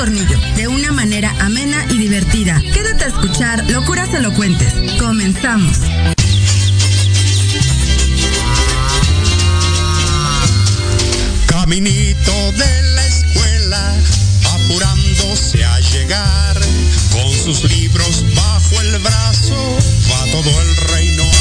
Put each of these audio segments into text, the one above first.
de una manera amena y divertida. Quédate a escuchar Locuras Elocuentes. Comenzamos. Caminito de la escuela, apurándose a llegar, con sus libros bajo el brazo, va todo el reino.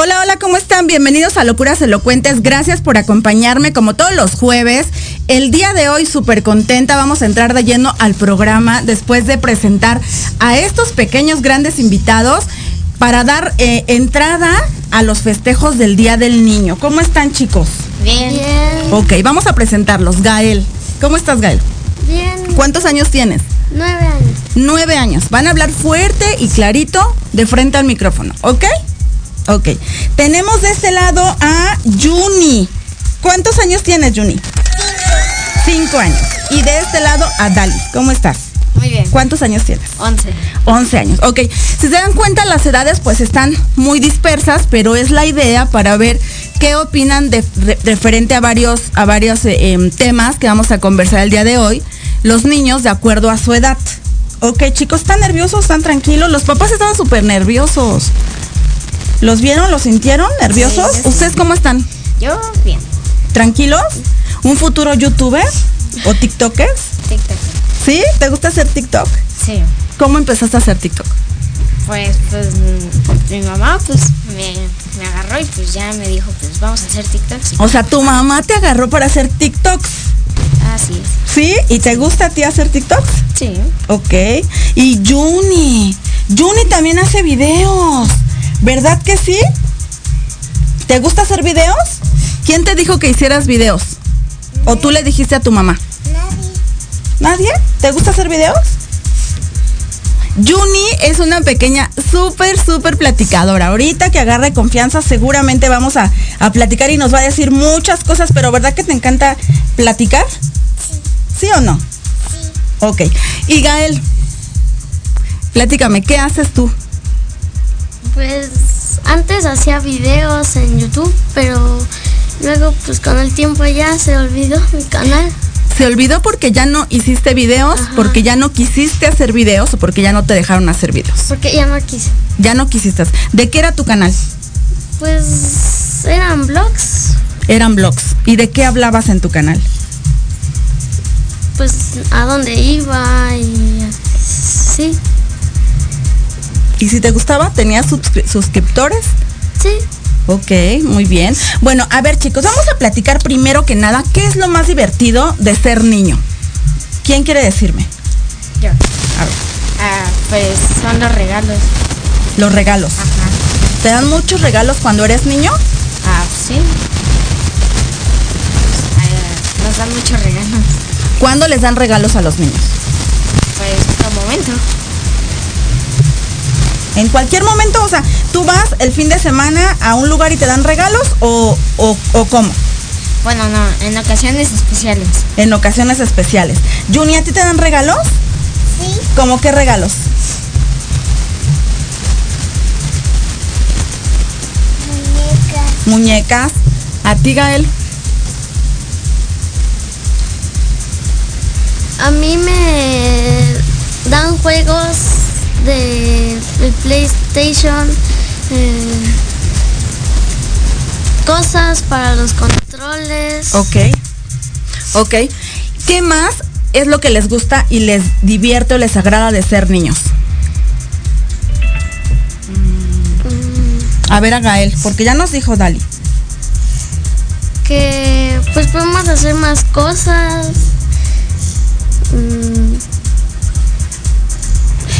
Hola, hola, ¿cómo están? Bienvenidos a Locuras Elocuentes. Gracias por acompañarme como todos los jueves. El día de hoy súper contenta, vamos a entrar de lleno al programa después de presentar a estos pequeños grandes invitados para dar eh, entrada a los festejos del Día del Niño. ¿Cómo están chicos? Bien. Ok, vamos a presentarlos. Gael, ¿cómo estás Gael? Bien. ¿Cuántos años tienes? Nueve años. Nueve años. Van a hablar fuerte y clarito de frente al micrófono, ¿ok? Ok. Tenemos de este lado a Juni. ¿Cuántos años tienes, Juni? Cinco años. Y de este lado a Dali. ¿Cómo estás? Muy bien. ¿Cuántos años tienes? Once. 11 años. Ok, si se dan cuenta las edades pues están muy dispersas, pero es la idea para ver qué opinan de, re- referente a varios, a varios eh, em, temas que vamos a conversar el día de hoy, los niños de acuerdo a su edad. Ok, chicos, ¿están nerviosos? ¿Están tranquilos? Los papás estaban súper nerviosos. ¿Los vieron? ¿Los sintieron nerviosos? Sí. ¿Ustedes cómo están? Yo bien. ¿Tranquilos? ¿Un futuro youtuber o tiktokers? Tic-tac. ¿Sí? ¿Te gusta hacer TikTok? Sí. ¿Cómo empezaste a hacer TikTok? Pues, pues mi mamá pues me, me agarró y pues ya me dijo pues vamos a hacer TikToks. O sea, tu mamá te agarró para hacer TikToks. Así es. ¿Sí? ¿Y te gusta a ti hacer TikToks? Sí. Ok. Y Juni. Juni también hace videos. ¿Verdad que sí? ¿Te gusta hacer videos? ¿Quién te dijo que hicieras videos? ¿O tú le dijiste a tu mamá? ¿Nadie? ¿Te gusta hacer videos? Juni es una pequeña súper, súper platicadora. Ahorita que agarre confianza, seguramente vamos a, a platicar y nos va a decir muchas cosas, pero ¿verdad que te encanta platicar? ¿Sí o no? Sí. Ok. Y Gael, platícame, ¿qué haces tú? Pues antes hacía videos en YouTube, pero luego pues con el tiempo ya se olvidó mi canal. ¿Se olvidó porque ya no hiciste videos? Ajá. ¿Porque ya no quisiste hacer videos o porque ya no te dejaron hacer videos? Porque ya no quise. Ya no quisiste. ¿De qué era tu canal? Pues eran vlogs, Eran blogs. ¿Y de qué hablabas en tu canal? pues a dónde iba y sí, ¿Y si te gustaba, tenías suscriptores? sí. Ok, muy bien. Bueno, a ver chicos, vamos a platicar primero que nada, ¿qué es lo más divertido de ser niño? ¿Quién quiere decirme? Yo. A ver, Ah, pues son los regalos. los regalos. Ajá. ¿Te dan muchos regalos cuando eres niño? Ah, sí. Ah, nos dan muchos regalos. ¿Cuándo les dan regalos a los niños? Pues por momento. En cualquier momento, o sea, tú vas el fin de semana a un lugar y te dan regalos o, o, o cómo? Bueno, no, en ocasiones especiales. En ocasiones especiales. Juni, ¿a ti te dan regalos? Sí. ¿Cómo qué regalos? Muñecas. ¿A ti, Gael? A mí me PlayStation, eh, cosas para los controles. Ok. Ok. ¿Qué más es lo que les gusta y les divierte o les agrada de ser niños? A ver a Gael, porque ya nos dijo Dali. que pues podemos hacer más cosas. Mm,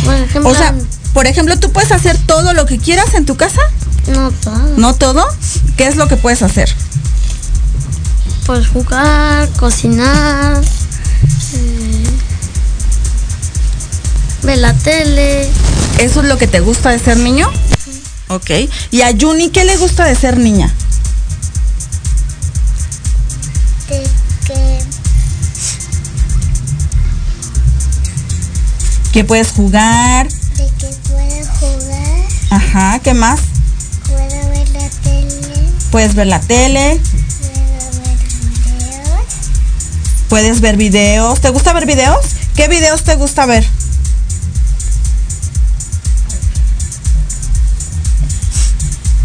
Por ejemplo, O sea, por ejemplo, ¿tú puedes hacer todo lo que quieras en tu casa? no todo. ¿No todo? ¿Qué es lo que puedes hacer? Pues jugar, cocinar, eh, ver la tele. ¿Eso es lo que te gusta de ser niño? Ok. ¿Y a Juni qué le gusta de ser niña? ¿Qué puedes jugar? Ajá, ¿qué más? puedo ver la tele, Puedes ver la tele, puedo ver videos. puedes ver videos. ¿Te gusta ver videos? ¿Qué videos te gusta ver?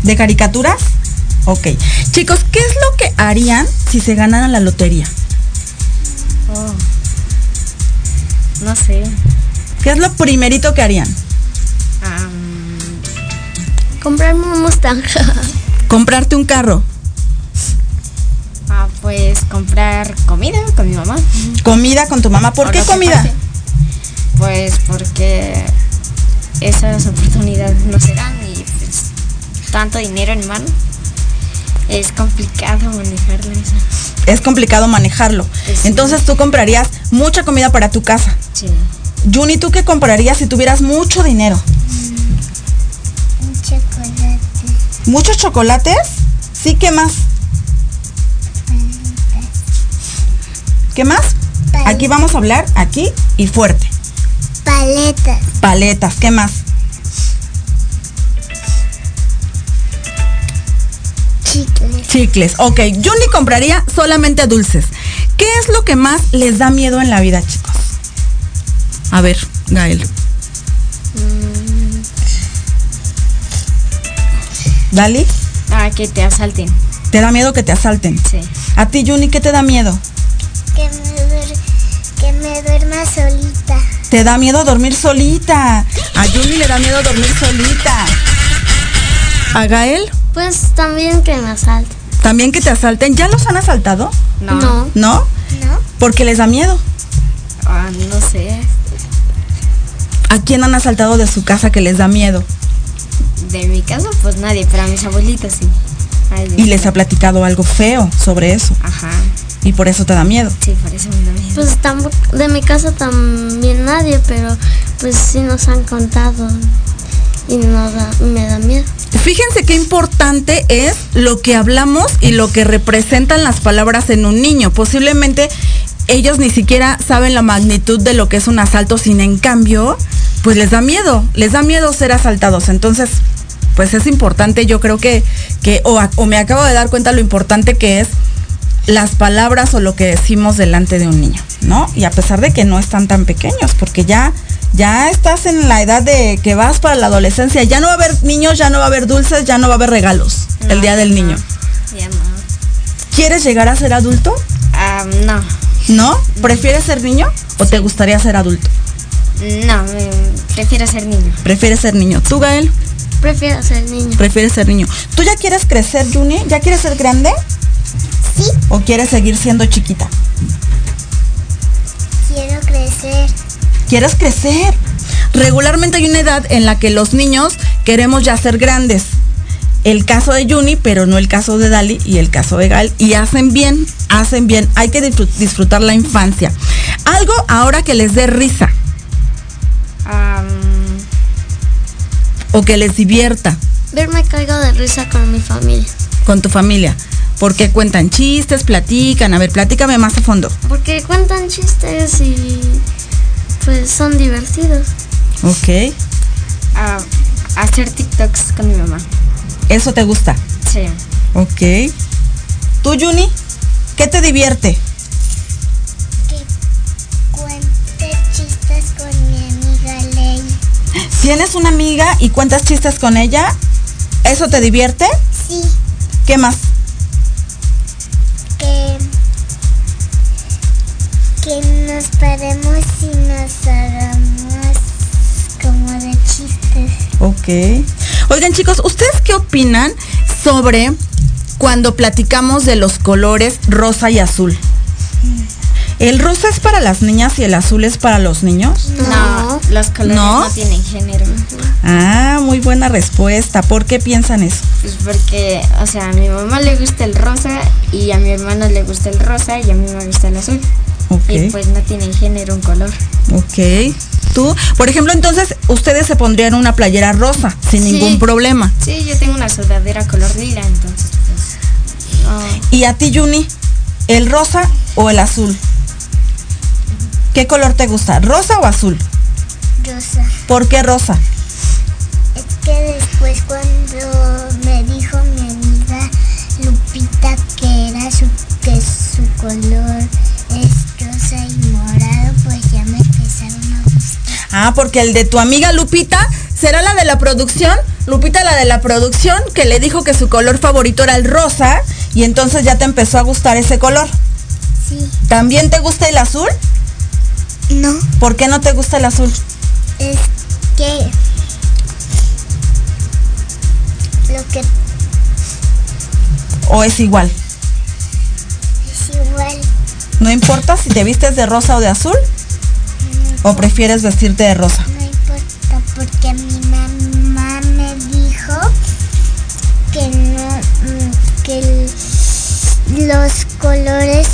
¿De caricaturas? Ok. Chicos, ¿qué es lo que harían si se ganaran la lotería? Oh. No sé. ¿Qué es lo primerito que harían? Comprarme un Mustang. Comprarte un carro, ah, pues comprar comida con mi mamá. comida con tu mamá. ¿Por qué comida? pase. Pues porque esas oportunidades no se dan y pues tanto dinero en mano es complicado manejarlo eso. Es complicado manejarlo. Pues sí. Entonces tú comprarías mucha comida para tu casa. Sí. Juni, ¿tú qué comprarías si tuvieras mucho dinero? ¿Muchos chocolates? Sí, ¿qué más? ¿Qué más? Aquí vamos a hablar, aquí y fuerte. Paletas. Paletas, ¿qué más? Chicles. Chicles. Ok, Juni compraría solamente dulces. ¿Qué es lo que más les da miedo en la vida, chicos? A ver, Gael. Dali, Ah, que te asalten. ¿te da miedo que te asalten? Sí. A ti, Juni, ¿qué te da miedo? Que me, duer- que me duerma solita. Te da miedo dormir solita. A Juni le da miedo dormir solita. A Gael, Pues también que me asalte. también que te asalten. ¿Ya los han asaltado? No. No. ¿No? ¿No? Porque les da miedo. Ah, no sé. ¿A quién han asaltado de su casa que les da miedo? De mi casa, pues nadie, pero a mis abuelitos sí. Ay, Y les ha platicado algo feo sobre eso. Ajá. Y por eso te da miedo. Sí, por eso me da miedo. Pues tampoco, de mi casa también nadie, pero pues sí nos han contado y no da, me da miedo. Fíjense qué importante es lo que hablamos y lo que representan las palabras en un niño. Posiblemente ellos ni siquiera saben la magnitud de lo que es un asalto, sin en cambio, pues les da miedo, les da miedo ser asaltados. Entonces, pues es importante, yo creo que, que o, a- o me acabo de dar cuenta lo importante que es las palabras o lo que decimos delante de un niño, ¿no? Y a pesar de que no están tan pequeños, porque ya, ya estás en la edad de que vas para la adolescencia, ya no va a haber niños, ya no va a haber dulces, ya no va a haber regalos el día del no, niño. Ya no. ¿Quieres llegar a ser adulto? Ah, no. ¿No? ¿Prefieres ser niño o te gustaría ser adulto? No, prefiero ser niño. Prefieres ser niño. ¿Tú, Gael? Prefiero ser niño. Prefieres ser niño. ¿Tú ya quieres crecer, Juni? ¿Ya quieres ser grande? Sí, ¿O quieres seguir siendo chiquita? quiero crecer. quieres crecer. Regularmente hay una edad en la que los niños queremos ya ser grandes. El caso de Juni, pero no el caso de Dali y el caso de Gal. Y hacen bien, hacen bien. Hay que disfrut- disfrutar la infancia. Algo ahora que les dé risa o que les divierta Verme caigo de risa con mi familia. con tu familia. Porque cuentan chistes, platican. A ver, platícame más a fondo. Porque cuentan chistes y pues son divertidos. Ok. ah, hacer TikToks con mi mamá. Eso te gusta. Sí. Ok. ¿Tú, Juni? ¿Qué te divierte? Que cuente ¿Tienes una amiga y cuentas chistes con ella? ¿Eso te divierte? Sí, ¿Qué más? que que nos paremos y nos hagamos como de chistes. Ok. Oigan chicos, ¿ustedes qué opinan sobre cuando platicamos de los colores rosa y azul? ¿El rosa es para las niñas y el azul es para los niños? No, los colores ¿No? no, tienen género. Ah, muy buena respuesta. ¿Por qué piensan eso? Pues porque, o sea, a mi mamá le gusta el rosa y a mi hermano le gusta el rosa y a mí me gusta el azul. Ok. Y pues no tienen género un color. Ok. ¿Tú? Por ejemplo, entonces, ustedes se pondrían una playera rosa sin Sí. ningún problema. Sí, yo tengo una sudadera color lila, entonces pues... No, ¿Y a ti, Juni? ¿El rosa o el azul? ¿Qué color te gusta? ¿Rosa o azul? Rosa. ¿Por qué rosa? Es que después cuando me dijo mi amiga Lupita que era su que su color es rosa y morado, pues ya me empezaron a gustar. Ah, porque el de tu amiga Lupita será la de la producción. Lupita, la de la producción, que le dijo que su color favorito era el rosa y entonces ya te empezó a gustar ese color. Sí. ¿También te gusta el azul? No, ¿Por qué no te gusta el azul? es que lo que ¿O es igual? es igual ¿No importa si te vistes de rosa o de azul? ¿O prefieres vestirte de rosa? no importa porque mi mamá me dijo que no mm, que los colores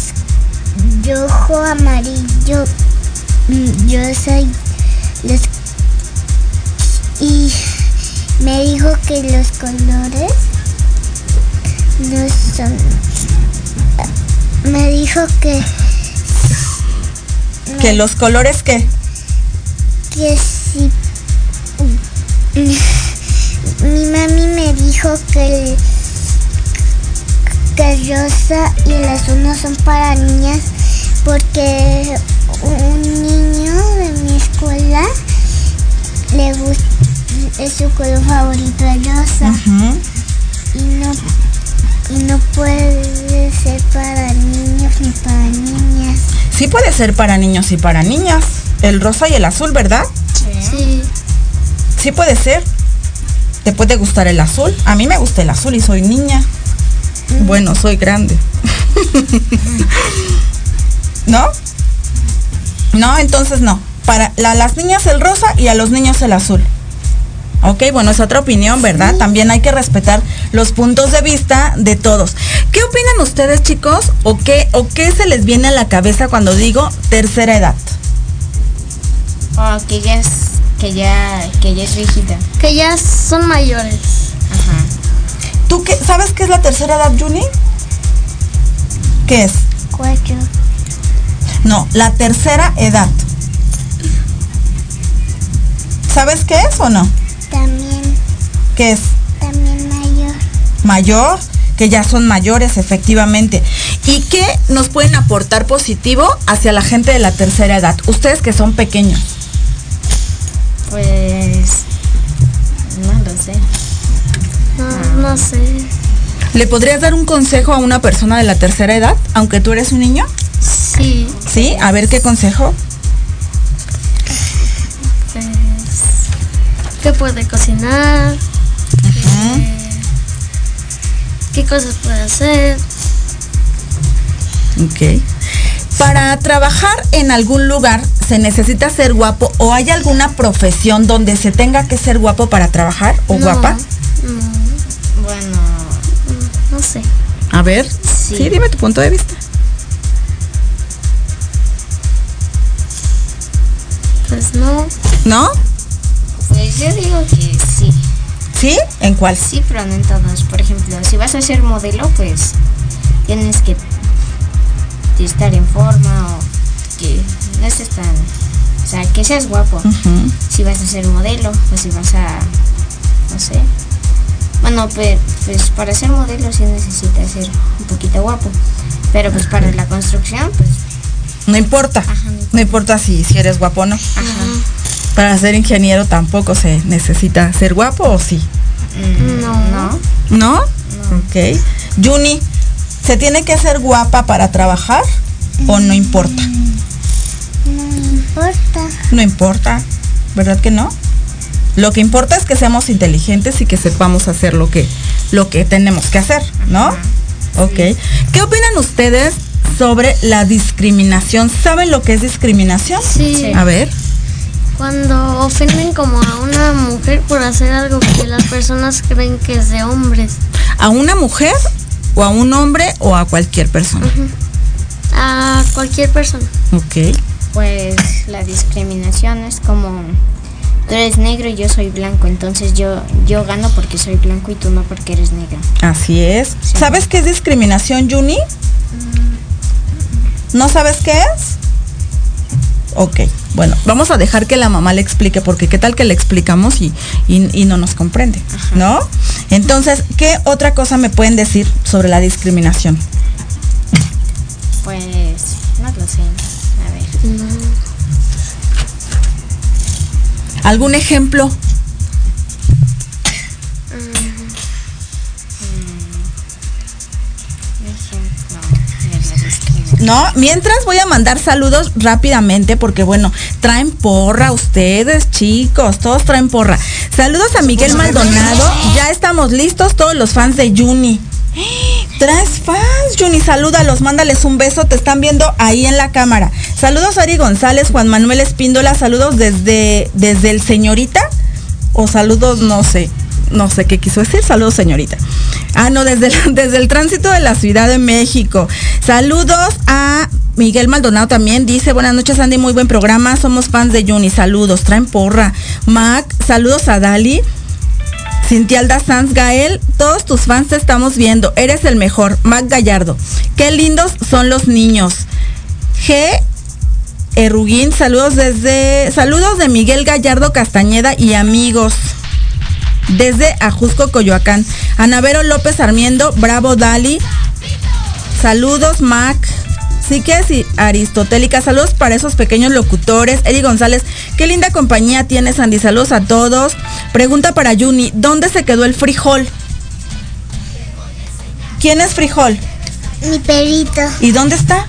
rojo amarillo yo soy los y me dijo que los colores no son me dijo que ¿Que los colores qué? que si mi mami me dijo que el, que el rosa y el azul no son para niñas porque es su color favorito el rosa y no y no puede ser para niños ni para niñas Sí puede ser para niños y para niñas. El rosa y el azul, ¿verdad? sí Sí puede ser. ¿Te puede gustar el azul? A mí me gusta el azul y soy niña. Bueno, soy grande. ¿No? No, entonces no. Para la- las niñas el rosa y a los niños el azul. Ok, bueno, es otra opinión, ¿verdad? También hay que respetar los puntos de vista de todos. ¿Qué opinan ustedes, chicos? ¿O qué, o qué se les viene a la cabeza cuando digo tercera edad? Oh, que ya es, que ya, que ya es viejita. que ya son mayores Ajá. ¿Tú qué, sabes qué es la tercera edad, Juni? ¿Qué es? cuatro No, la tercera edad. ¿Sabes qué es o no? ¿Qué es? también mayor Mayor, que ya son mayores, efectivamente. ¿Y qué nos pueden aportar positivo hacia la gente de la tercera edad? Ustedes que son pequeños. Pues. No lo sé. no, no sé ¿Le podrías dar un consejo a una persona de la tercera edad, aunque tú eres un niño? sí Sí, a ver qué consejo. pues que puede cocinar qué cosas puede hacer Ok. Para trabajar en algún lugar se necesita ser guapo o hay alguna profesión donde se tenga que ser guapo para trabajar o No. guapa? no, Bueno, no sé A ver, sí. Sí. dime tu punto de vista. pues no ¿No? pues yo digo que sí. ¿Sí? ¿En cuál? Sí, pero no en todos. Por ejemplo, si vas a ser modelo, pues tienes que estar en forma o que no estés tan. O sea, que seas guapo. Si vas a ser modelo, pues si vas a. No sé. Bueno, pues, pues para ser modelo sí necesitas ser un poquito guapo. Pero pues para la construcción, pues. No importa. Ajá, no No importa si, si eres guapo o no. Ajá. Para ser ingeniero tampoco se necesita ser guapo o sí. Mm, No. No. ¿No? Ok. Juni, ¿se tiene que ser guapa para trabajar o no importa? no importa No importa, ¿verdad que no? Lo que importa es que seamos inteligentes y que sepamos hacer lo que, lo que tenemos que hacer, ¿no? Ajá, Ok. ¿Qué opinan ustedes sobre la discriminación? ¿Saben lo que es discriminación? sí, Sí. A ver. Cuando ofenden como a una mujer por hacer algo que las personas creen que es de hombres ¿A una mujer o a un hombre o a cualquier persona? a cualquier persona Ok. Pues la discriminación es como tú eres negro y yo soy blanco, entonces yo yo gano porque soy blanco y tú no porque eres negro. Así es. Sí. ¿Sabes qué es discriminación, Juni? ¿No sabes qué es? Ok, bueno, vamos a dejar que la mamá le explique, porque qué tal que le explicamos y, y- y no nos comprende, ¿no? Entonces, ¿qué otra cosa me pueden decir sobre la discriminación? Pues no lo sé. A ver. ¿Algún? Ejemplo ¿No? Mientras voy a mandar saludos rápidamente porque bueno, traen porra ustedes, chicos, todos traen porra. Saludos a Miguel Maldonado, ya estamos listos todos los fans de Juni. Traes fans, Juni, salúdalos, mándales un beso, te están viendo ahí en la cámara. Saludos a Ari González, Juan Manuel Espíndola, saludos desde, desde el señorita o saludos, no sé, no sé qué quiso decir, saludos señorita. Ah, no, desde el, desde el tránsito de la Ciudad de México. Saludos a Miguel Maldonado también, dice, buenas noches Andy, muy buen programa, somos fans de Juni, saludos, traen porra. Mac, saludos a Dali. Cintia Alda Sanz Gael, todos tus fans te estamos viendo, eres el mejor. Mac Gallardo, qué lindos son los niños. G. Erugín, saludos desde, saludos de Miguel Gallardo Castañeda y amigos. Desde Ajusco, Coyoacán. Anavero López Sarmiento, bravo Dali. Saludos, Mac. Sí que sí, Aristotélica. Saludos para esos pequeños locutores. Eddie González, qué linda compañía tienes, Andy. Saludos a todos. Pregunta para Juni, ¿dónde se quedó el frijol? ¿Quién es frijol? Mi perrito ¿Y dónde está?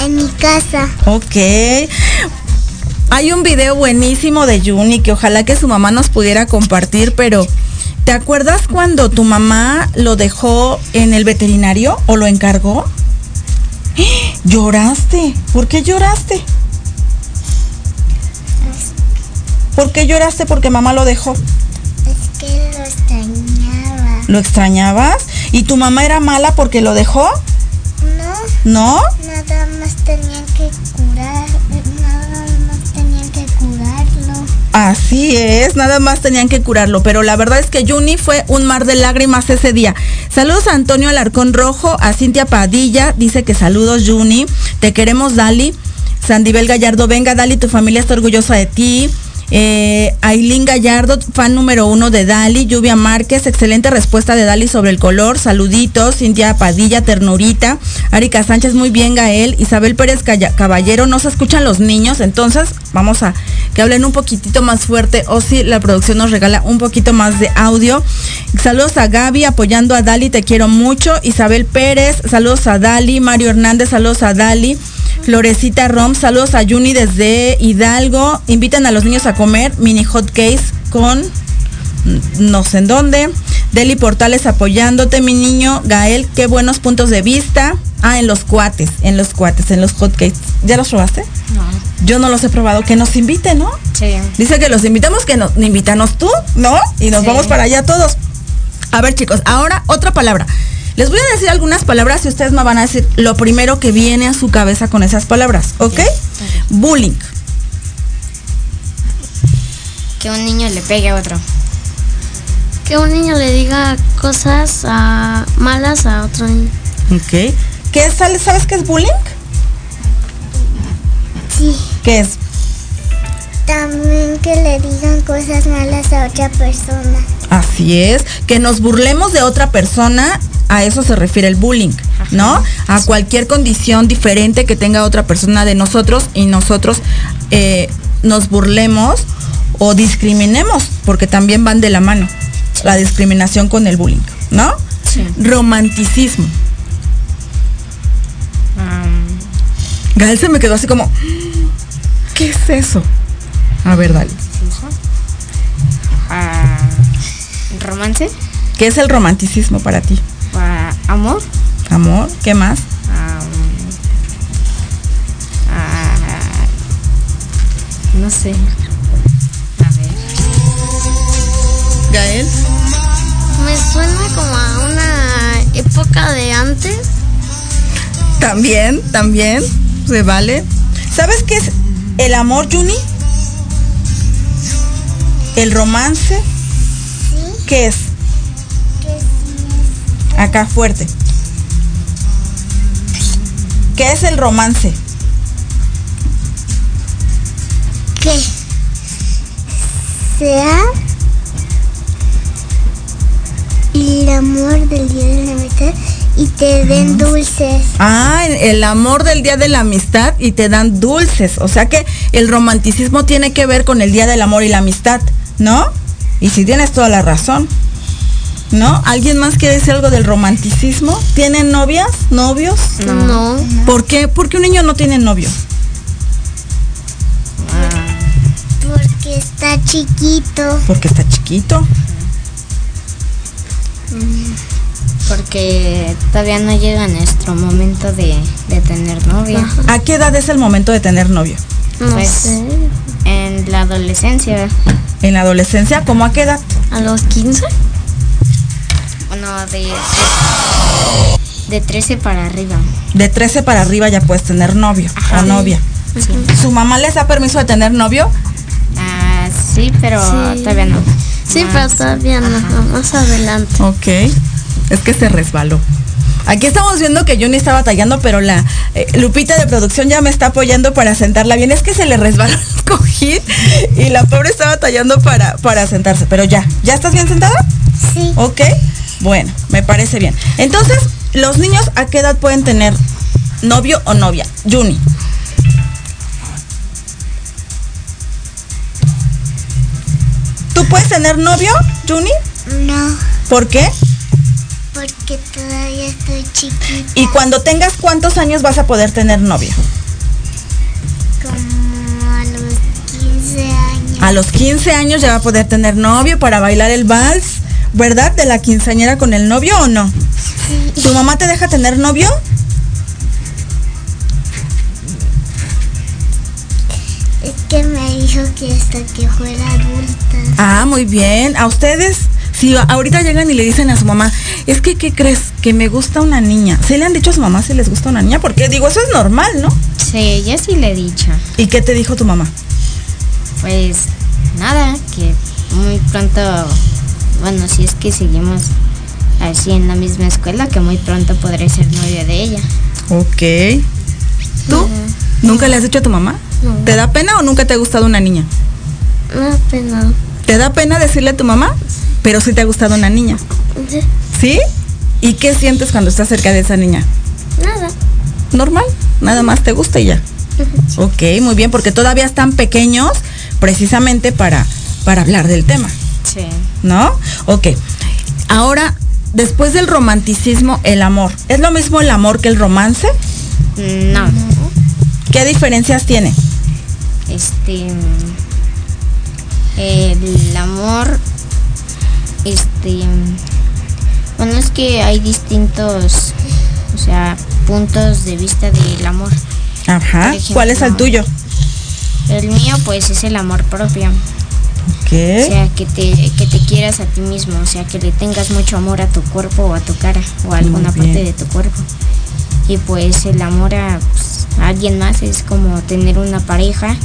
en mi casa. Ok. Hay un video buenísimo de Juni que ojalá que su mamá nos pudiera compartir, pero ¿te acuerdas cuando tu mamá lo dejó en el veterinario o lo encargó? Lloraste. ¿Por qué lloraste? ¿Por qué lloraste? Porque mamá lo dejó. Es que lo extrañaba. ¿Lo extrañabas? ¿Y tu mamá era mala porque lo dejó? No, ¿No? nada más tenían que Así es, nada más tenían que curarlo, pero la verdad es que Juni fue un mar de lágrimas ese día. Saludos a Antonio Alarcón Rojo, a Cintia Padilla, dice que saludos Juni, te queremos Dali. Sandibel Gallardo, venga Dali, tu familia está orgullosa de ti. Eh, Ailín Gallardo, fan número uno de Dali. Lluvia Márquez, excelente respuesta de Dali sobre el color. Saluditos. Cintia Padilla, ternurita. Arika Sánchez, muy bien, Gael. Isabel Pérez Caballero, no se escuchan los niños. Entonces, vamos a que hablen un poquitito más fuerte. O si la producción nos regala un poquito más de audio. Saludos a Gaby, apoyando a Dali, te quiero mucho. Isabel Pérez, saludos a Dali. Mario Hernández, saludos a Dali. Florecita Rom, saludos a Juni desde Hidalgo. Invitan a los niños a comer mini hot cakes con no sé en dónde. Deli Portales apoyándote, mi niño. Gael, qué buenos puntos de vista. Ah, en los cuates, en los cuates, en los hot cakes. ¿Ya los probaste? No. Yo no los he probado. Que nos inviten, ¿no? Sí. Dice que los invitamos, que nos invítanos tú, ¿no? Y nos Sí. vamos para allá todos. A ver, chicos, ahora otra palabra. Les voy a decir algunas palabras y ustedes me van a decir lo primero que viene a su cabeza con esas palabras, ¿ok? Bullying. Que un niño le pegue a otro. Que un niño le diga cosas ah, malas a otro niño. Ok. ¿Qué es, ¿Sabes sabes qué es bullying? Sí, ¿Qué es? también que le digan cosas malas a otra persona. Así es. Que nos burlemos de otra persona, a eso se refiere el bullying, ¿no? A cualquier condición diferente que tenga otra persona de nosotros y nosotros eh, nos burlemos o discriminemos, porque también van de la mano. La discriminación con el bullying, ¿no? Sí. Romanticismo. Gael se me quedó así como, ¿qué es eso? A ver, dale. Romance. ¿Qué es el romanticismo para ti? ah, amor. Amor, ¿qué más? am, ah, no sé. A ver. Gael. Me suena como a una época de antes. También, también, se vale. ¿Sabes qué es el amor, Juni? El romance, qué es? Acá fuerte. ¿Qué es el romance? Que sea el amor del día de la amistad y te den ah. dulces. Ah, el amor del día de la amistad y te dan dulces. O sea que el romanticismo tiene que ver con el día del amor y la amistad, ¿no? Y si tienes toda la razón. ¿No? ¿Alguien más quiere decir algo del romanticismo? ¿Tienen novias? ¿Novios? No. ¿Por qué? ¿Por qué un niño no tiene novio? Porque está chiquito. Porque está chiquito. Porque todavía no llega nuestro momento de, de tener novia. ¿A qué edad es el momento de tener novio? No Pues, sé. En la adolescencia, ¿En la adolescencia? ¿Cómo a qué edad? ¿A los 15? bueno, de, de, de 13 para arriba. De 13 para arriba ya puedes tener novio o novia. ¿Su mamá les da permiso de tener novio? Ah, sí, pero Sí. todavía no. Sí, Más- pero todavía no. ajá. Más adelante. Ok. Es que se resbaló. Aquí estamos viendo que Johnny está batallando, pero la eh, Lupita de producción ya me está apoyando para sentarla bien. Es que se le resbaló el cojín y la pobre está batallando para, para sentarse. Pero ya, ¿ya estás bien sentada? Sí. Ok. Bueno, me parece bien. Entonces, ¿los niños a qué edad pueden tener novio o novia? Juni. ¿Tú puedes tener novio, Juni? No, ¿Por qué? Porque todavía estoy chiquita. Y cuando tengas cuántos años vas a poder tener novio? Como a los 15 años. A los 15 años ya va a poder tener novio para bailar el vals, ¿verdad? De la quinceañera con el novio o no? Sí. ¿Tu mamá te deja tener novio? Es que me dijo que hasta que fuera adulta. Ah, muy bien. ¿A ustedes? Si ahorita llegan y le dicen a su mamá, es que, ¿qué crees? Que me gusta una niña. ¿Se le han dicho a su mamá si les gusta una niña? Porque digo, eso es normal, ¿no? Sí, ya sí le he dicho. ¿Y qué te dijo tu mamá? Pues nada, que muy pronto, bueno, si es que seguimos así en la misma escuela, que muy pronto podré ser novia de ella. Ok. ¿Tú? ¿Nunca le has dicho a tu mamá? No. ¿Te da pena o nunca te ha gustado una niña? Me da pena. ¿Te da pena decirle a tu mamá? Pero sí te ha gustado una niña. Sí. ¿Sí? ¿Y qué sientes cuando estás cerca de esa niña? Nada. Normal, nada más te gusta y ya. Ok, muy bien, porque todavía están pequeños precisamente para, para hablar del tema, Sí. ¿no? Ok, ahora, después del romanticismo, el amor. ¿Es lo mismo el amor que el romance? No, ¿Qué diferencias tiene? este, el amor, este, bueno, es que hay distintos, o sea, puntos de vista del amor. Ajá, ejemplo, ¿cuál es el tuyo? El mío, pues, es el amor propio. O Ok, sea, que te, que te quieras a ti mismo, o sea, que le tengas mucho amor a tu cuerpo o a tu cara o a alguna parte de tu cuerpo. Y pues el amor a, pues, a alguien más es como tener una pareja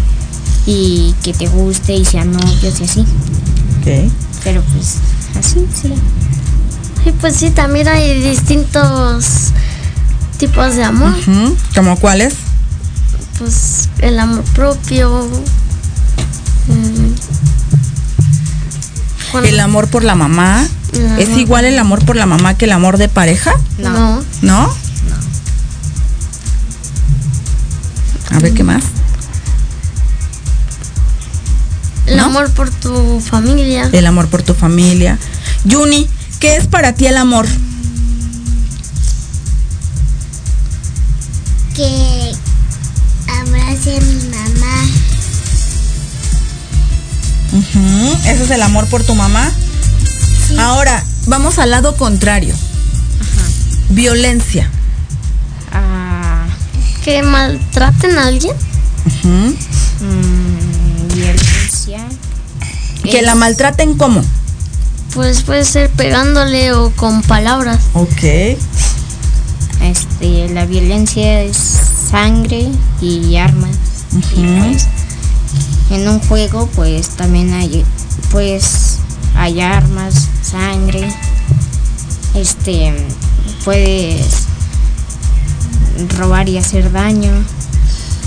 y que te guste y sean novios y así. ok. Pero pues así, sí. Y pues sí, también hay distintos tipos de amor. Ujú, ¿Como cuáles? Pues el amor propio. mm, El amor por la mamá. ¿Es igual el amor por la mamá que el amor de pareja? No. No. ¿No? A ver, ¿qué más? El ¿No? amor por tu familia. El amor por tu familia. Juni, ¿qué es para ti el amor? Que abrace a mi mamá. Ujú, Ese es el amor por tu mamá. Ahora, vamos al lado contrario. Violencia. Ah, Que maltraten a alguien. Mm, violencia. Que Es- la maltraten como. Pues puede ser pegándole o con palabras. Ok. Este, la violencia es sangre y armas. Y pues, en un juego, pues también hay, pues, hay armas, sangre. Este, puedes robar y hacer daño.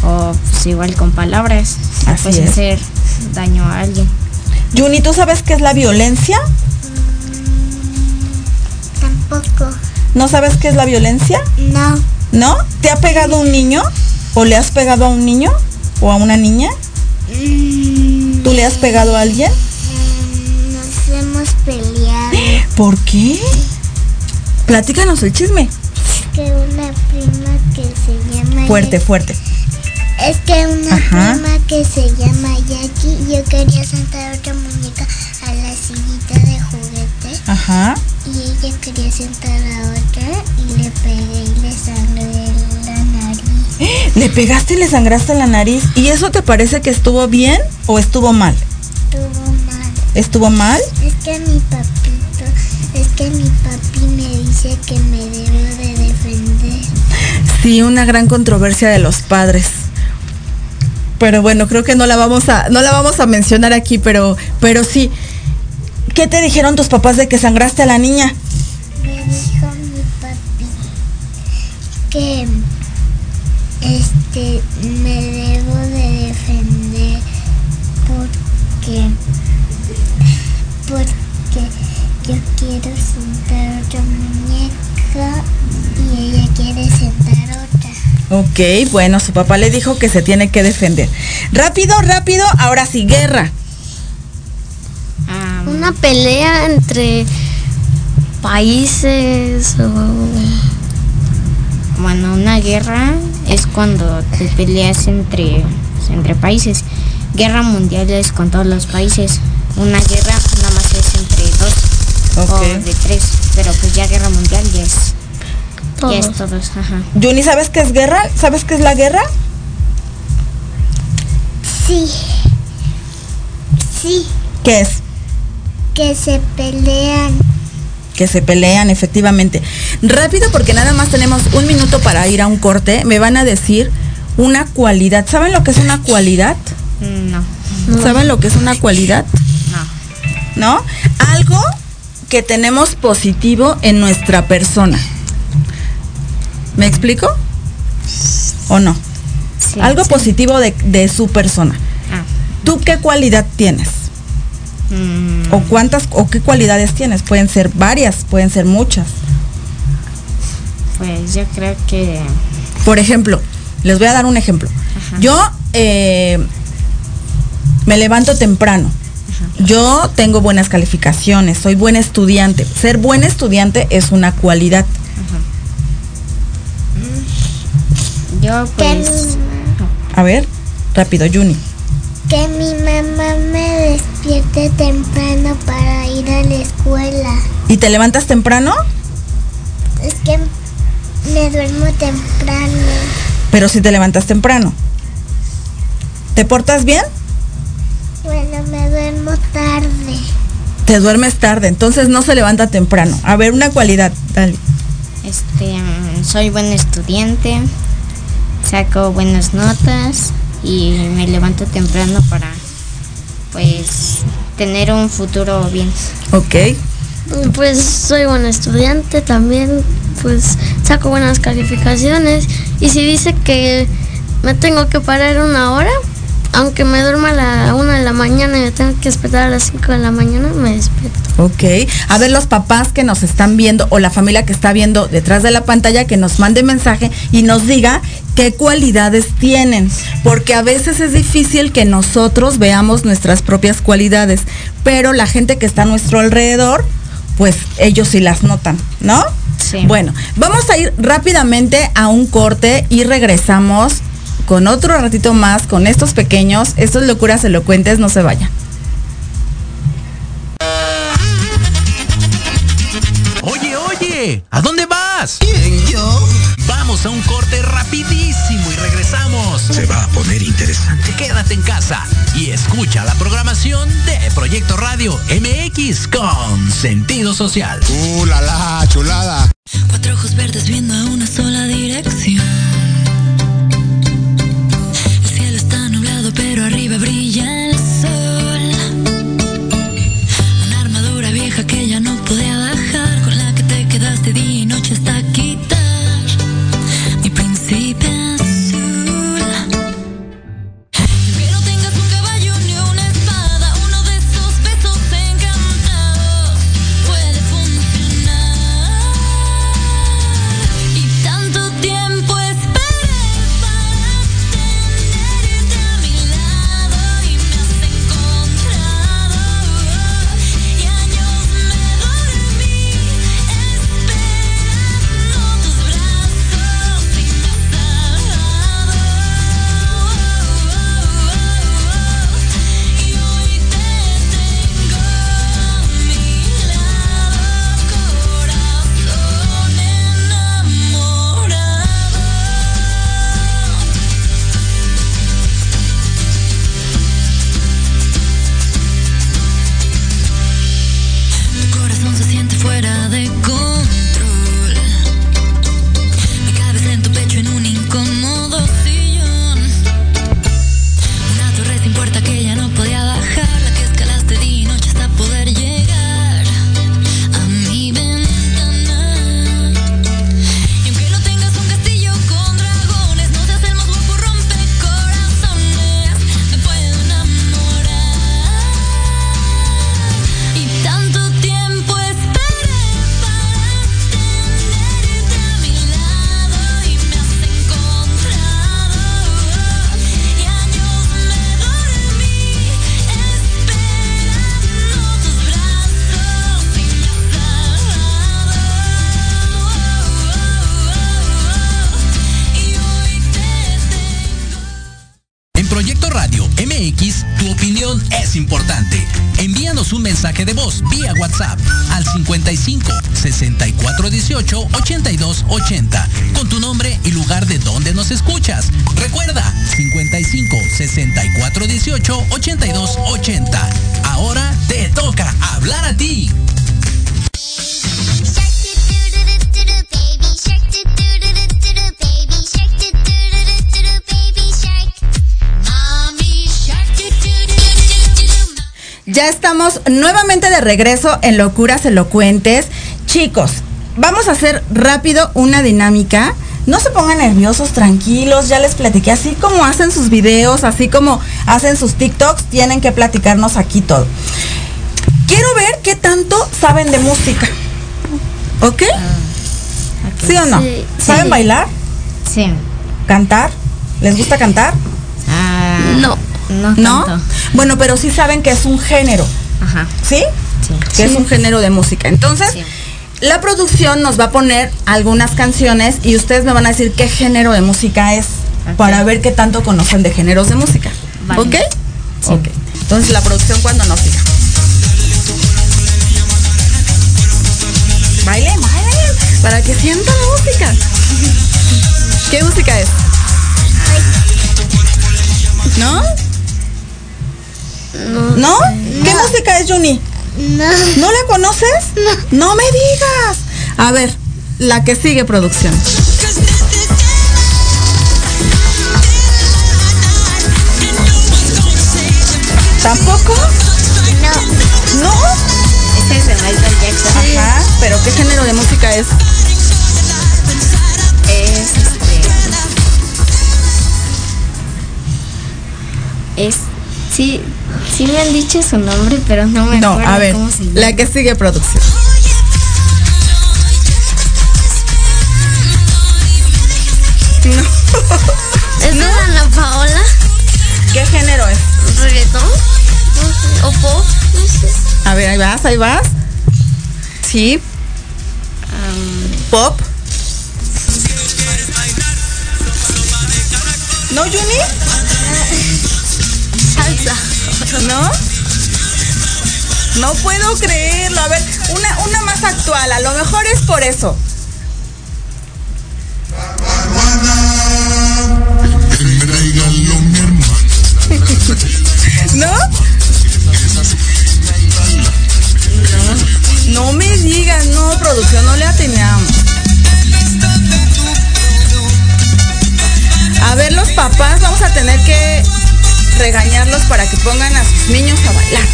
O pues igual con palabras. Así puedes es. hacer daño a alguien. Juni, ¿tú sabes qué es la violencia? Tampoco. ¿No sabes qué es la violencia? No. ¿No? ¿Te ha pegado un niño? ¿O le has pegado a un niño? ¿O a una niña? Mm, ¿Tú le has pegado a alguien? mm, Nos hemos peleado. ¿Por qué? Platícanos el chisme. que una prima que se llama Fuerte, fuerte. Es que una Ajá. prima que se llama Jackie, yo quería sentar otra muñeca a la sillita de juguete Ajá. y ella quería sentar a otra y le pegué y le sangré la nariz. ¿Le pegaste y le sangraste la nariz? ¿Y eso te parece que estuvo bien o estuvo mal? Estuvo mal. ¿Estuvo mal? Es que mi papito, es que mi papi me dice que me debo de defender. Sí, una gran controversia de los padres. Pero bueno, creo que no la vamos a, no la vamos a mencionar aquí, pero, pero sí. ¿Qué te dijeron tus papás de que sangraste a la niña? Me dijo mi papi que este Ok, bueno, su papá le dijo que se tiene que defender. Rápido, rápido, ahora sí, guerra. Ah, Una pelea entre países o... Bueno, una guerra es cuando te peleas entre, entre países. Guerra mundial es con todos los países. Una guerra nada más es entre dos o de tres. Pero pues ya guerra mundial ya es, Todos. todos. Ajá. Juni, ¿sabes qué es guerra? ¿Sabes qué es la guerra? Sí. Sí, ¿Qué es? que se pelean. Que se pelean, efectivamente. Rápido, porque nada más tenemos un minuto para ir a un corte. Me van a decir una cualidad. ¿Saben lo que es una cualidad? No, ¿Saben lo que es una cualidad? no. ¿No? Algo que tenemos positivo en nuestra persona. ¿Me explico? ¿O no? Sí. Algo positivo de, de su persona. Ah, ¿Tú qué cualidad tienes? mm, ¿O cuántas o qué cualidades tienes? Pueden ser varias, pueden ser muchas. pues yo creo que Por ejemplo, les voy a dar un ejemplo. Ajá. Yo eh, me levanto temprano. Yo tengo buenas calificaciones, soy buen estudiante. Ser buen estudiante es una cualidad. Yo pues mi, A ver, rápido, Juni. que mi mamá me despierte temprano para ir a la escuela. ¿Y te levantas temprano? Es que me duermo temprano. Pero si te levantas temprano. ¿Te portas bien? Bueno, me duermo tarde. Te duermes tarde, entonces no se levanta temprano. A ver, una cualidad, dale. este mm, soy buen estudiante, saco buenas notas y me levanto temprano para pues tener un futuro bien. Ok. Pues soy buen estudiante también, pues saco buenas calificaciones y si dice que me tengo que parar una hora, aunque me duerma a la una de la mañana y me tengo que despertar a las 5 de la mañana, me despierto. Ok. A ver, los papás que nos están viendo o la familia que está viendo detrás de la pantalla, que nos mande mensaje y nos diga qué cualidades tienen. Porque a veces es difícil que nosotros veamos nuestras propias cualidades, pero la gente que está a nuestro alrededor, pues ellos sí las notan, ¿no? Sí. Bueno, vamos a ir rápidamente a un corte y regresamos con otro ratito más con estos pequeños, estos locuras elocuentes, no se vayan. Oye, oye, ¿a dónde vas? ¿Quién, yo? Vamos a un corte rapidísimo y regresamos. Se va a poner interesante. Quédate en casa y escucha la programación de Proyecto Radio MX con sentido social. ¡Uh, la, la, chulada! Cuatro ojos verdes viendo a una sola dirección. Ya estamos nuevamente de regreso en Locuras Elocuentes. Chicos, vamos a hacer rápido una dinámica. No se pongan nerviosos, tranquilos, ya les platiqué. Así como hacen sus videos, así como hacen sus TikToks, tienen que platicarnos aquí todo. Quiero ver qué tanto saben de música. ¿Ok? ¿Sí o no? Sí, ¿Saben sí. bailar? Sí. ¿Cantar? ¿Les gusta cantar? Ah, No. No ¿No? Bueno, pero sí saben que es un género. Ajá. ¿Sí? Sí. que es un género de música. Entonces, Sí. la producción nos va a poner algunas canciones y ustedes me van a decir qué género de música es para ver qué tanto conocen de géneros de música. Vale. ¿Ok? Sí. Ok. Entonces, la producción cuando nos diga. Bailen, bailen, para que sientan la música. ¿Qué música es? ¿No? No. ¿No? ¿Qué música es, Juni? No. ¿No la conoces? No. me digas. A ver, la que sigue producción. ¿Tampoco? No. ¿No? Ese es de Michael Jackson. Ajá, pero ¿qué género de música es? Es este. Es. Sí, sí me han dicho su nombre, pero no me No, acuerdo a ver, cómo se llama. la que sigue producción. ¿Es de Ana Paola? ¿Qué género es? ¿Reggaetón? No sé. ¿O pop? No sé. A ver, ahí vas, ahí vas. Sí, pop. ¿No, Juni? ¿No? No puedo creerlo. A ver, una, una más actual. A lo mejor es por eso. ¿No? No me digas, no, producción, no le atinamos. A ver, los papás vamos a tener que regañarlos para que pongan a sus niños a bailar.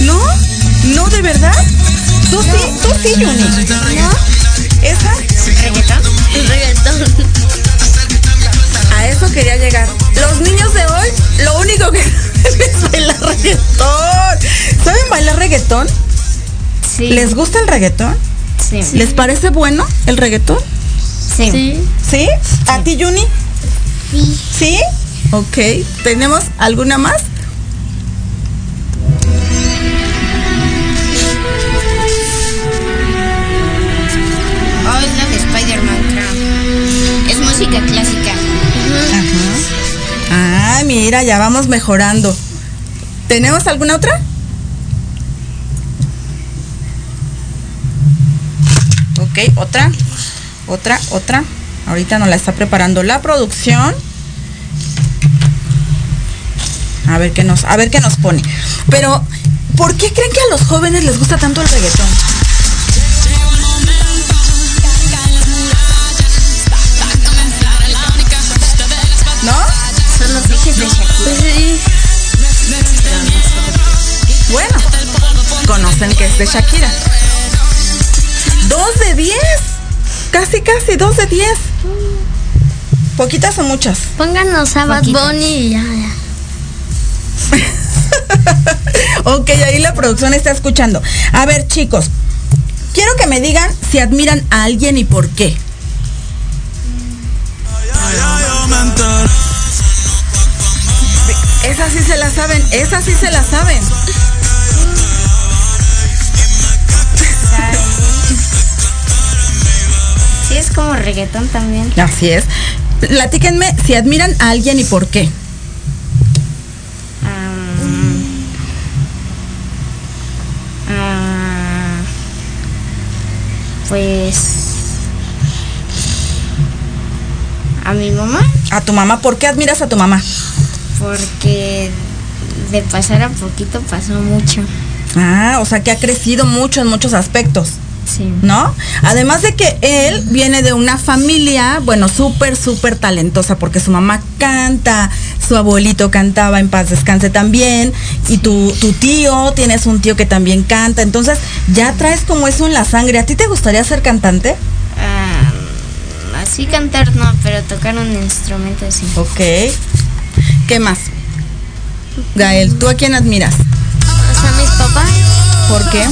¿No? ¿No, de verdad? Tú sí, tú sí, Juni. ¿No? ¿Esa? Reggaetón. A eso quería llegar. Los niños de hoy, lo único que saben es bailar reggaetón. ¿Saben bailar reggaetón? Sí. ¿Les gusta el reggaetón? Sí. ¿Les parece bueno el reggaetón? Sí. Sí. ¿Sí? ¿A ti, Juni? Sí. ¿Sí? Ok. ¿Tenemos alguna más? Oh, es la de Spider-Man. Es música clásica. Ah, mira, ya vamos mejorando. ¿Tenemos alguna otra? Ok, otra. Otra, otra. Ahorita nos la está preparando la producción. A ver qué nos, a ver qué nos pone. Pero, ¿por qué creen que a los jóvenes les gusta tanto el reggaetón? ¿No? Son los hijos de Shakira. Sí. Bueno, conocen que es de Shakira. Dos de diez. Casi, casi, dos de diez. ¿Poquitas o muchas? Pónganos a Bad. Bunny y ya, ya. Ok, ahí la producción está escuchando. A ver, chicos, quiero que me digan si admiran a alguien y por qué. Esa sí se la saben, esa sí se la saben. Sí, es como reggaetón también. Así es. Platíquenme si admiran a alguien y por qué. Pues a mi mamá A tu mamá, ¿por qué admiras a tu mamá? porque de pasar a poquito pasó mucho. Ah, o sea que ha crecido mucho en muchos aspectos. Sí. ¿no? Además de que él viene de una familia, bueno, súper, súper talentosa, porque su mamá canta, su abuelito cantaba en paz descanse también, y tu, tu tío, tienes un tío que también canta, entonces ya traes como eso en la sangre. ¿A ti te gustaría ser cantante? Ah, así cantar no, pero tocar un instrumento sí. Ok. ¿Qué más? Gael, ¿tú a quién admiras? O sea, mis papás. ¿Por qué?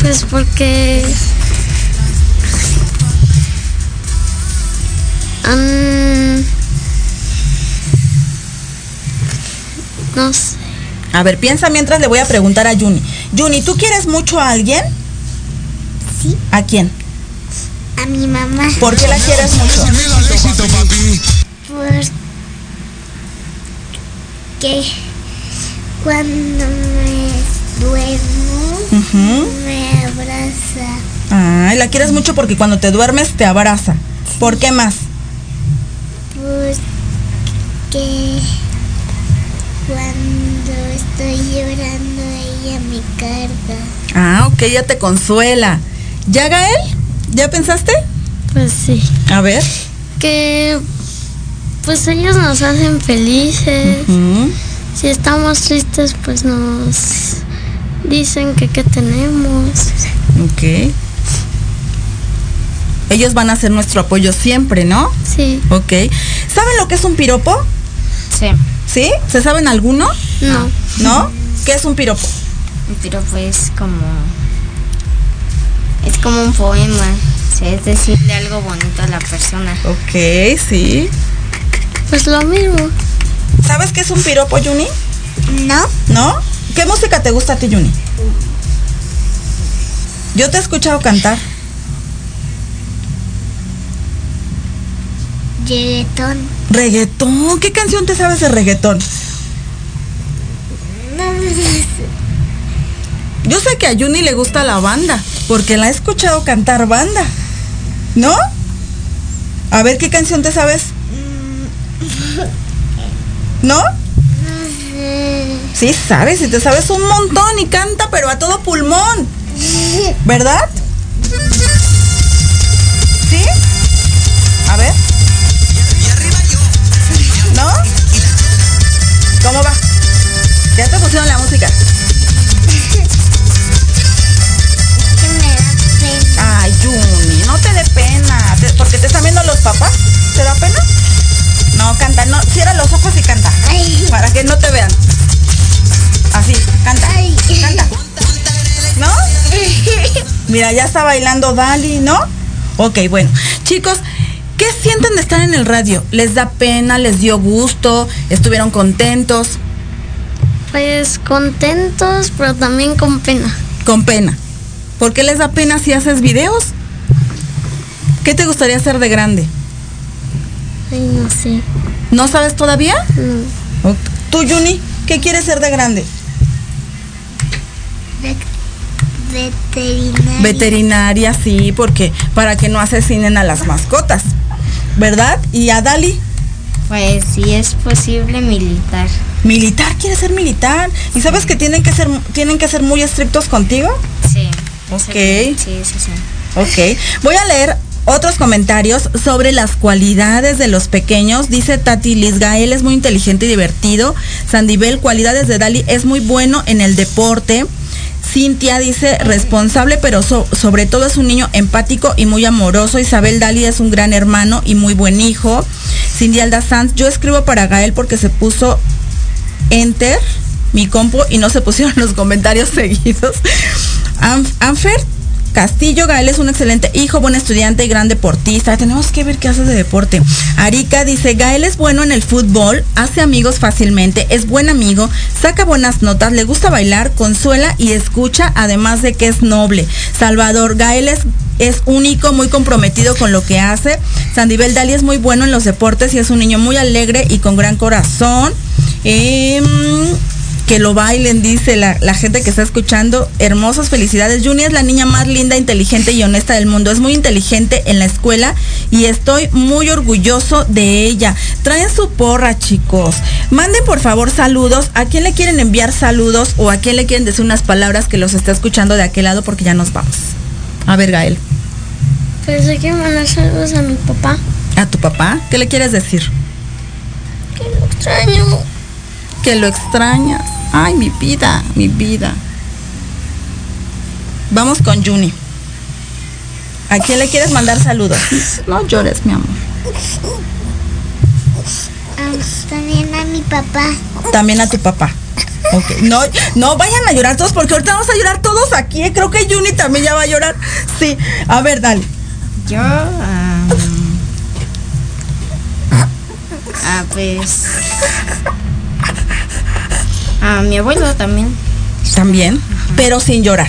Pues porque han- no sé, A ver, piensa mientras le voy a preguntar a Juni. Juni, ¿tú quieres mucho a alguien? Sí. ¿A quién? A mi mamá. ¿Por qué la quieres mucho? Porque cuando me duermo me abraza. Ay, la quieres mucho porque cuando te duermes te abraza. ¿Por qué más? Porque cuando estoy llorando ella me carga. Ah, ok, ya te consuela. ¿Ya, Gael? ¿Ya pensaste? pues sí, A ver. que pues ellos nos hacen felices. Si estamos tristes, pues nos dicen que qué tenemos. Ok. Ellos van a ser nuestro apoyo siempre, ¿no? Sí, Ok. ¿Saben lo que es un piropo? Sí. ¿Sí? ¿Se saben alguno? no. ¿No? ¿Qué es un piropo? Un piropo es como. Es como un poema. Es decirle algo bonito a la persona. Ok, sí. Pues lo mismo. ¿Sabes qué es un piropo, Juni? ¿No? ¿No? ¿Qué música te gusta a ti, Juni? Yo te he escuchado cantar. Reggaetón. Reggaetón. ¿Qué canción te sabes de reggaetón? Yo sé que a Juni le gusta la banda, porque la he escuchado cantar banda. ¿No? A ver, ¿qué canción te sabes? ¿No? Sí, sabes, y te sabes un montón y canta, pero a todo pulmón. ¿Verdad? ¿Sí? A ver. ¿Cómo va? Ya te pusieron la música. Que me da pena. Ay, Juni, no te dé pena. Porque te están viendo los papás. ¿Te da pena? No, canta, no. Cierra los ojos y canta. Ay. Para que no te vean. Así, canta. Ay. Canta. ¿No? Mira, ya está bailando Dali, ¿no? Ok, bueno. Chicos, ¿qué sienten de estar en el radio? ¿Les da pena? ¿Les dio gusto? ¿Estuvieron contentos? Pues contentos, pero también con pena. Con pena. ¿Por qué les da pena si haces videos? ¿Qué te gustaría hacer de grande? Ay, no sé. ¿No sabes todavía? No. ¿Tú, Juni? ¿Qué quieres ser de grande? Ve- Veterinaria. Veterinaria, sí, porque para que no asesinen a las mascotas. ¿Verdad? ¿Y a Dali? Pues si es posible militar. Militar, quiere ser militar. ¿Y sabes que tienen que ser, tienen que ser muy estrictos contigo? Sí. Ok. Sí, sí, sí. Ok. Voy a leer otros comentarios sobre las cualidades de los pequeños. Dice Tati Liz Gael es muy inteligente y divertido. Sandibel, cualidades de Dali, es muy bueno en el deporte. Cintia dice responsable, pero so- sobre todo es un niño empático y muy amoroso. Isabel Dali es un gran hermano y muy buen hijo. Cindy Alda Sanz, yo escribo para Gael porque se puso enter mi compu y no se pusieron los comentarios seguidos. Anf- Anfer Castillo Gael es un excelente hijo, buen estudiante y gran deportista. Tenemos que ver qué hace de deporte. Arica dice, Gael es bueno en el fútbol, hace amigos fácilmente, es buen amigo, saca buenas notas, le gusta bailar, consuela y escucha, además de que es noble. Salvador, Gael es, es único, muy comprometido con lo que hace. Sandibel Dali es muy bueno en los deportes y es un niño muy alegre y con gran corazón. Em, que lo bailen, dice la, la gente que está escuchando. Hermosas felicidades. Juni es la niña más linda, inteligente y honesta del mundo. Es muy inteligente en la escuela y estoy muy orgulloso de ella. Traen su porra, chicos. Manden por favor saludos. ¿A quién le quieren enviar saludos o a quién le quieren decir unas palabras que los está escuchando de aquel lado porque ya nos vamos? A ver, Gael. Pues hay que mandar saludos a mi papá. ¿A tu papá? ¿Qué le quieres decir? Que lo extraño. Que lo extrañas. Ay, mi vida, mi vida. Vamos con Juni. ¿A quién le quieres mandar saludos? No llores, mi amor. También a mi papá. También a tu papá. Ok. No, no vayan a llorar todos porque ahorita vamos a llorar todos aquí. ¿eh? Creo que Juni también ya va a llorar. Sí. A ver, dale. Yo, ah, ah, pues, a mi abuelo también. También, pero sin llorar.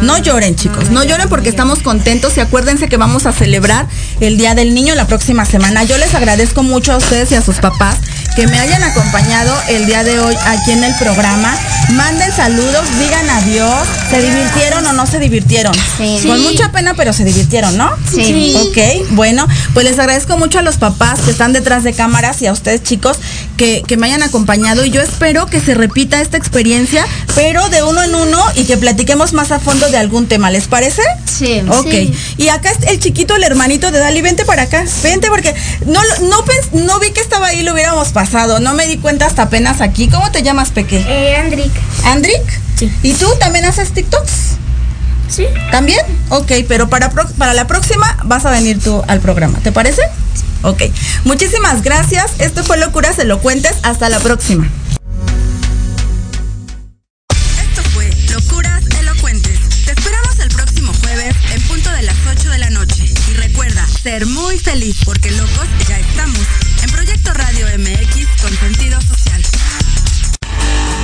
No, lloren, chicos. No, lloren porque estamos contentos y acuérdense que vamos a celebrar el Día del Niño la próxima semana. Yo les agradezco mucho a ustedes y a sus papás que me hayan acompañado el día de hoy aquí en el programa. Manden saludos, digan adiós. ¿Se divirtieron o no se divirtieron? Sí. Con mucha pena, pero se divirtieron, ¿no? Sí. Ok, bueno, pues les agradezco mucho a los papás que están detrás de cámaras y a ustedes chicos que, que me hayan acompañado y yo espero que se repita esta experiencia, pero de uno en uno y que platiquemos más a fondo de algún tema, ¿les parece? Sí. Ok. Y acá está el chiquito, el hermanito de Dali, vente para acá, vente porque no, lo- no, pens- no vi que estaba ahí, lo hubiéramos pasado, no me di cuenta hasta apenas aquí. ¿Cómo te llamas, Peque? Eh, Andrick. ¿Andrick? Sí. ¿Y tú también haces TikToks? Sí. ¿También? Ok, pero para, pro- para la próxima vas a venir tú al programa, ¿te parece? Ok. Muchísimas gracias. Esto fue Locuras Elocuentes. Hasta la próxima. Feliz porque locos ya estamos en Proyecto Radio MX con sentido social.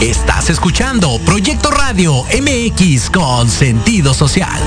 Estás escuchando Proyecto Radio MX con sentido social.